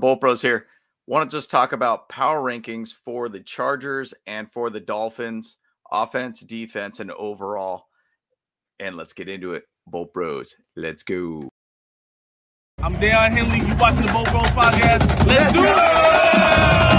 Bolt Bros here. Want to just talk about power rankings for the Chargers and for the Dolphins, offense, defense, and overall. And let's get into it. Bolt Bros, let's go. I'm Deion Henley. You watching the Bolt Bros podcast? Let's, let's do it!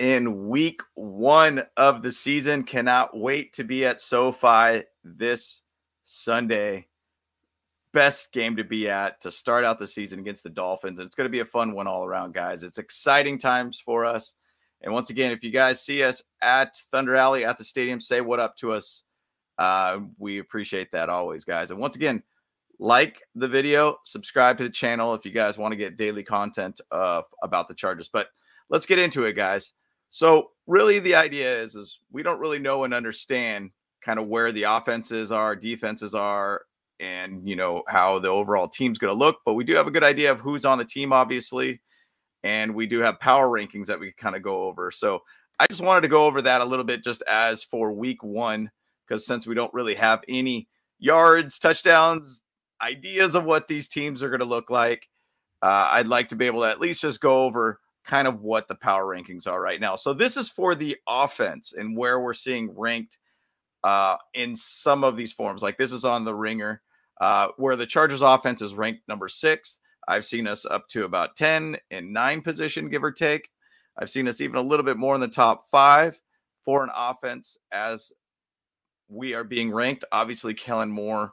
In week one of the season. Cannot wait to be at SoFi this Sunday. Best game to be at to start out the season against the Dolphins. And it's going to be a fun one all around, guys. It's exciting times for us. And once again, if you guys see us at Thunder Alley at the stadium, say what up to us. Uh, we appreciate that always, guys. And once again, like the video, subscribe to the channel if you guys want to get daily content uh, about the Chargers. But let's get into it, guys. So, really, the idea is is we don't really know and understand kind of where the offenses are, defenses are, and you know how the overall team's going to look. But we do have a good idea of who's on the team, obviously, and we do have power rankings that we kind of go over. So, I just wanted to go over that a little bit, just as for week one, because since we don't really have any yards, touchdowns, ideas of what these teams are going to look like, uh, I'd like to be able to at least just go over kind of what the power rankings are right now. So this is for the offense and where we're seeing ranked uh, in some of these forms. Like this is on the ringer, uh, where the Chargers offense is ranked number six. I've seen us up to about 10 and nine position, give or take. I've seen us even a little bit more in the top five for an offense as we are being ranked. Obviously, Kellen Moore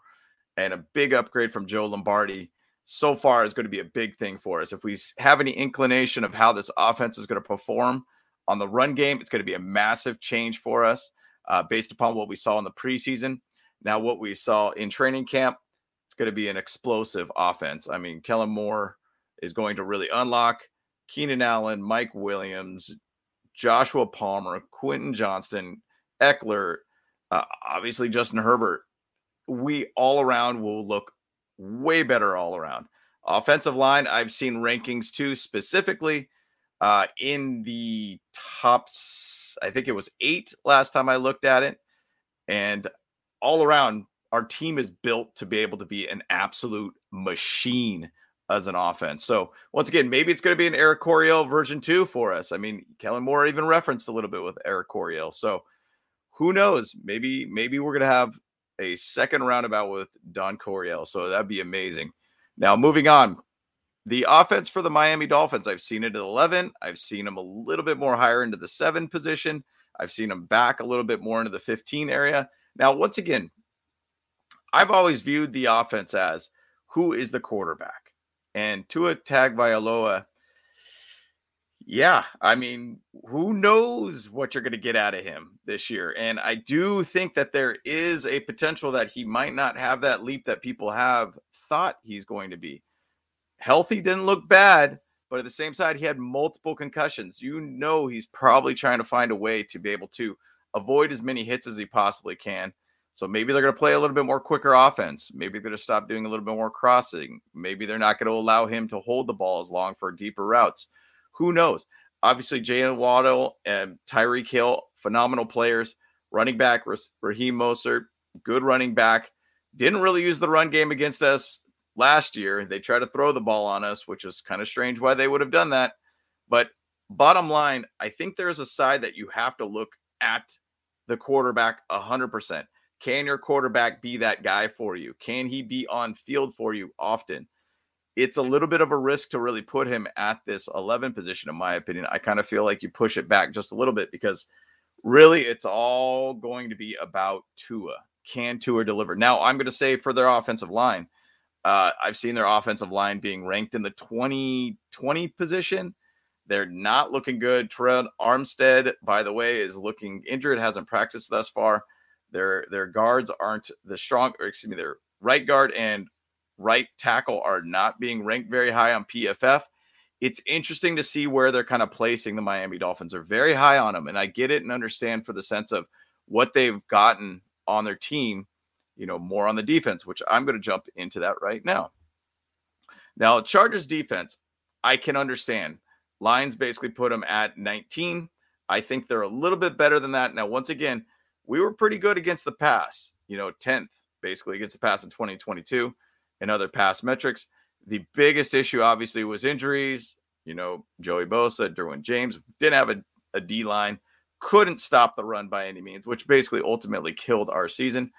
and a big upgrade from Joe Lombardi so far is going to be a big thing for us. If we have any inclination of how this offense is going to perform on the run game, it's going to be a massive change for us uh, based upon what we saw in the preseason. Now, what we saw in training camp, it's going to be an explosive offense. I mean, Kellen Moore is going to really unlock Keenan Allen, Mike Williams, Joshua Palmer, Quentin Johnston, Ekeler, uh, obviously Justin Herbert. We all around will look way better all around. Offensive line, I've seen rankings too, specifically uh, in the top, I think it was eight last time I looked at it. And all around, our team is built to be able to be an absolute machine as an offense. So once again, maybe it's going to be an Air Coryell version two for us. I mean, Kellen Moore even referenced a little bit with Air Coryell. So who knows? Maybe maybe we're going to have a second roundabout with Don Coryell. So that'd be amazing. Now, moving on. The offense for the Miami Dolphins, I've seen it at 11. I've seen them a little bit more higher into the seven position. I've seen them back a little bit more into the 15 area. Now, once again, I've always viewed the offense as who is the quarterback? And Tua Tagovailoa yeah, I mean, who knows what you're going to get out of him this year? And I do think that there is a potential that he might not have that leap that people have thought he's going to be. Healthy didn't look bad, but at the same side, he had multiple concussions. You know, he's probably trying to find a way to be able to avoid as many hits as he possibly can. So maybe they're going to play a little bit more quicker offense. Maybe they're going to stop doing a little bit more crossing. Maybe they're not going to allow him to hold the ball as long for deeper routes. Who knows? Obviously, Jaylen Waddle and Tyreek Hill, phenomenal players. Running back Raheem Mostert, good running back. Didn't really use the run game against us last year. They tried to throw the ball on us, which is kind of strange why they would have done that. But bottom line, I think there's a side that you have to look at the quarterback 100%. Can your quarterback be that guy for you? Can he be on field for you often? It's a little bit of a risk to really put him at this 11 position, in my opinion. I kind of feel like you push it back just a little bit because really it's all going to be about Tua. Can Tua deliver? Now, I'm going to say for their offensive line, uh, I've seen their offensive line being ranked in the 2020 position. They're not looking good. Terron Armstead, by the way, is looking injured, hasn't practiced thus far. Their their guards aren't the strong, or excuse me, their right guard and right tackle are not being ranked very high on PFF. It's interesting to see where they're kind of placing the Miami Dolphins. They're very high on them, and I get it and understand for the sense of what they've gotten on their team, you know, more on the defense, which I'm going to jump into that right now. Now, Chargers defense, I can understand. Lions basically put them at 19. I think they're a little bit better than that. Now, once again, we were pretty good against the pass, you know, 10th basically against the pass in 2022 and other pass metrics. The biggest issue, obviously, was injuries. You know, Joey Bosa, Derwin James didn't have a, a D line, couldn't stop the run by any means, which basically ultimately killed our season.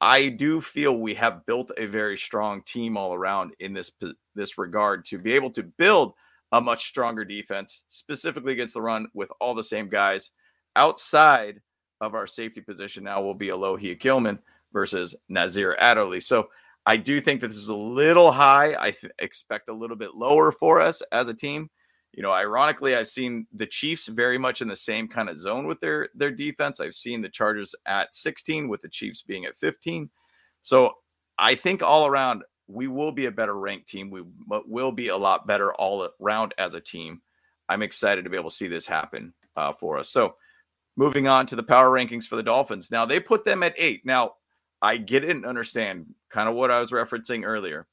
I do feel we have built a very strong team all around in this this regard to be able to build a much stronger defense, specifically against the run, with all the same guys outside of our safety position. Now will be Alohi Gilman versus Nasir Adderley. So I do think that this is a little high. I th- expect a little bit lower for us as a team. You know, ironically, I've seen the Chiefs very much in the same kind of zone with their their defense. I've seen the Chargers at 16 with the Chiefs being at 15. So I think all around we will be a better ranked team. We will be a lot better all around as a team. I'm excited to be able to see this happen uh, for us. So moving on to the power rankings for the Dolphins. Now they put them at eight. Now I get it and understand kind of what I was referencing earlier.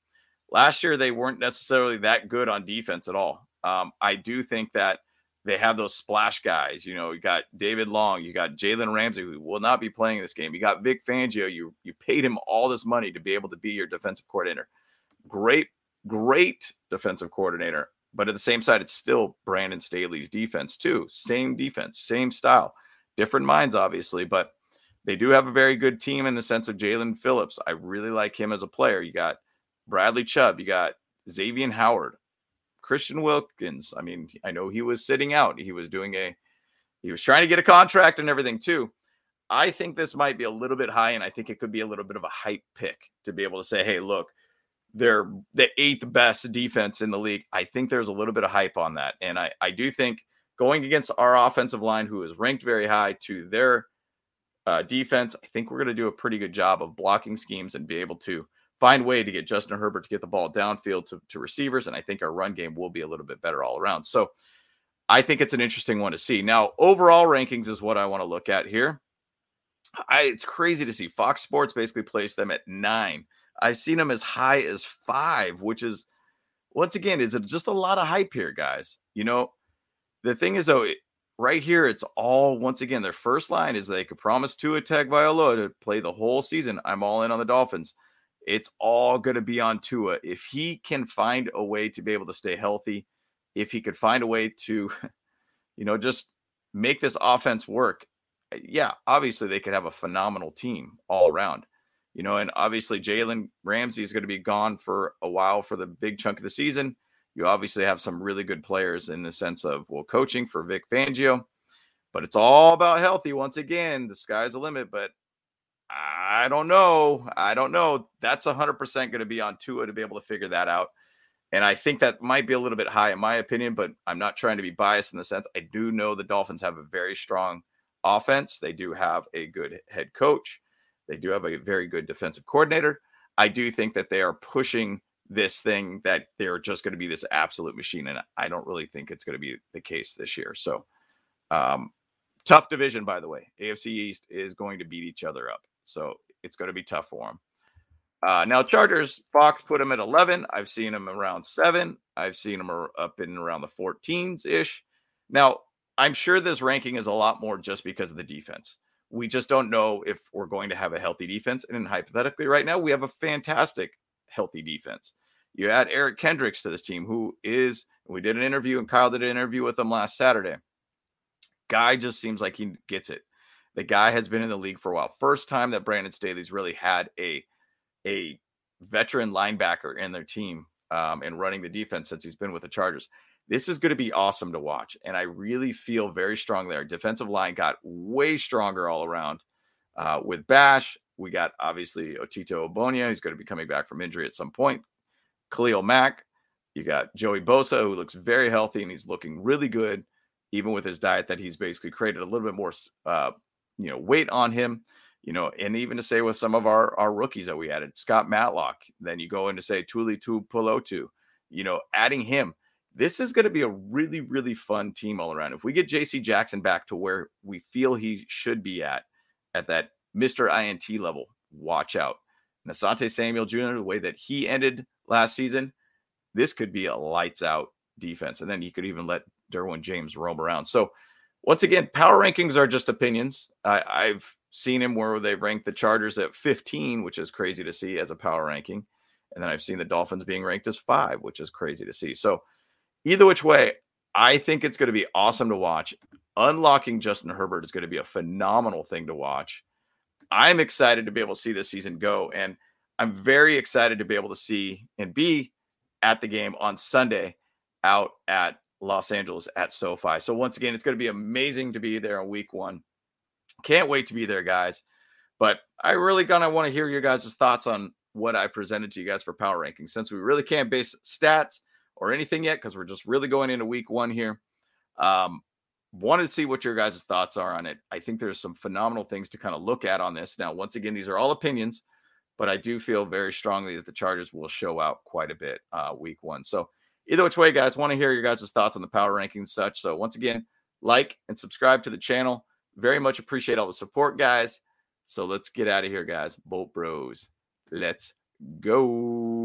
Last year, they weren't necessarily that good on defense at all. Um, I do think that they have those splash guys. You know, you got David Long, you got Jalen Ramsey, who will not be playing this game. You got Vic Fangio. You you paid him all this money to be able to be your defensive coordinator. Great, great defensive coordinator. But at the same side, it's still Brandon Staley's defense too. Same defense, same style, different minds, obviously, but they do have a very good team in the sense of Jaelan Phillips. I really like him as a player. You got Bradley Chubb, you got Xavier Howard, Christian Wilkins. I mean, I know he was sitting out. He was doing a he was trying to get a contract and everything too. I think this might be a little bit high, and I think it could be a little bit of a hype pick to be able to say, hey, look, they're the eighth best defense in the league. I think there's a little bit of hype on that. And I, I do think going against our offensive line, who is ranked very high, to their uh, defense, I think we're going to do a pretty good job of blocking schemes and be able to find way to get Justin Herbert to get the ball downfield to, to receivers. And I think our run game will be a little bit better all around. So I think it's an interesting one to see. Now, overall rankings is what I want to look at here. I, it's crazy to see Fox Sports basically place them at nine. I've seen them as high as five, which is once again, is it just a lot of hype here, guys? You know, the thing is though, right here, it's all once again their first line is they could promise Tua Tagovailoa to play the whole season. I'm all in on the Dolphins. It's all going to be on Tua if he can find a way to be able to stay healthy. If he could find a way to, you know, just make this offense work. Eh, yeah, obviously they could have a phenomenal team all around. You know, and obviously Jalen Ramsey is going to be gone for a while for the big chunk of the season. You obviously have some really good players in the sense of well, coaching for Vic Fangio, but it's all about healthy. Once again, the sky's the limit, but I don't know. I don't know. That's 100% going to be on Tua to be able to figure that out. And I think that might be a little bit high in my opinion, but I'm not trying to be biased in the sense I do know the Dolphins have a very strong offense. They do have a good head coach. They do have a very good defensive coordinator. I do think that they are pushing this thing that they're just going to be this absolute machine. And I don't really think it's going to be the case this year. So, um, tough division, by the way. AFC East is going to beat each other up. So it's going to be tough for them. Uh, now, Chargers, Fox put them at 11. I've seen them around seven. I've seen them up in around the 14s ish. Now, I'm sure this ranking is a lot more just because of the defense. We just don't know if we're going to have a healthy defense. And hypothetically, right now, we have a fantastic, healthy defense. You add Eric Kendricks to this team, who is, we did an interview and Kyle did an interview with him last Saturday. Guy just seems like he gets it. The guy has been in the league for a while. First time that Brandon Staley's really had a a veteran linebacker in their team um, and running the defense since he's been with the Chargers. This is going to be awesome to watch, and I really feel very strong there. Defensive line got way stronger all around. Uh, with Bash, we got obviously Otito Ogbonnia. He's going to be coming back from injury at some point. Khalil Mack. You got Joey Bosa, who looks very healthy and he's looking really good, even with his diet that he's basically created a little bit more, uh, you know, weight on him. You know, and even to say with some of our our rookies that we added, Scott Matlock. Then you go in to say Tuli Tuipulotu. You know, adding him. This is going to be a really really fun team all around. If we get J.C. Jackson back to where we feel he should be at, at that Mr. INT level, watch out. And Asante Samuel Jr., the way that he ended last season, this could be a lights out defense. And then you could even let Derwin James roam around. So, once again, power rankings are just opinions. I, I've seen him where they rank the Chargers at 15, which is crazy to see as a power ranking. And then I've seen the Dolphins being ranked as five, which is crazy to see. So, either which way, I think it's going to be awesome to watch. Unlocking Justin Herbert is going to be a phenomenal thing to watch. I'm excited to be able to see this season go. And I'm very excited to be able to see and be at the game on Sunday out at Los Angeles at SoFi. So, once again, it's going to be amazing to be there on week one. Can't wait to be there, guys. But I really of want to hear your guys' thoughts on what I presented to you guys for power rankings since we really can't base stats or anything yet because we're just really going into week one here. Um, wanted to see what your guys' thoughts are on it. I think there's some phenomenal things to kind of look at on this. Now, once again, these are all opinions, but I do feel very strongly that the Chargers will show out quite a bit uh, week one. So, either which way, guys, want to hear your guys' thoughts on the power rankings such. So, once again, like and subscribe to the channel. Very much appreciate all the support, guys. So, let's get out of here, guys. Bolt Bros. Let's go.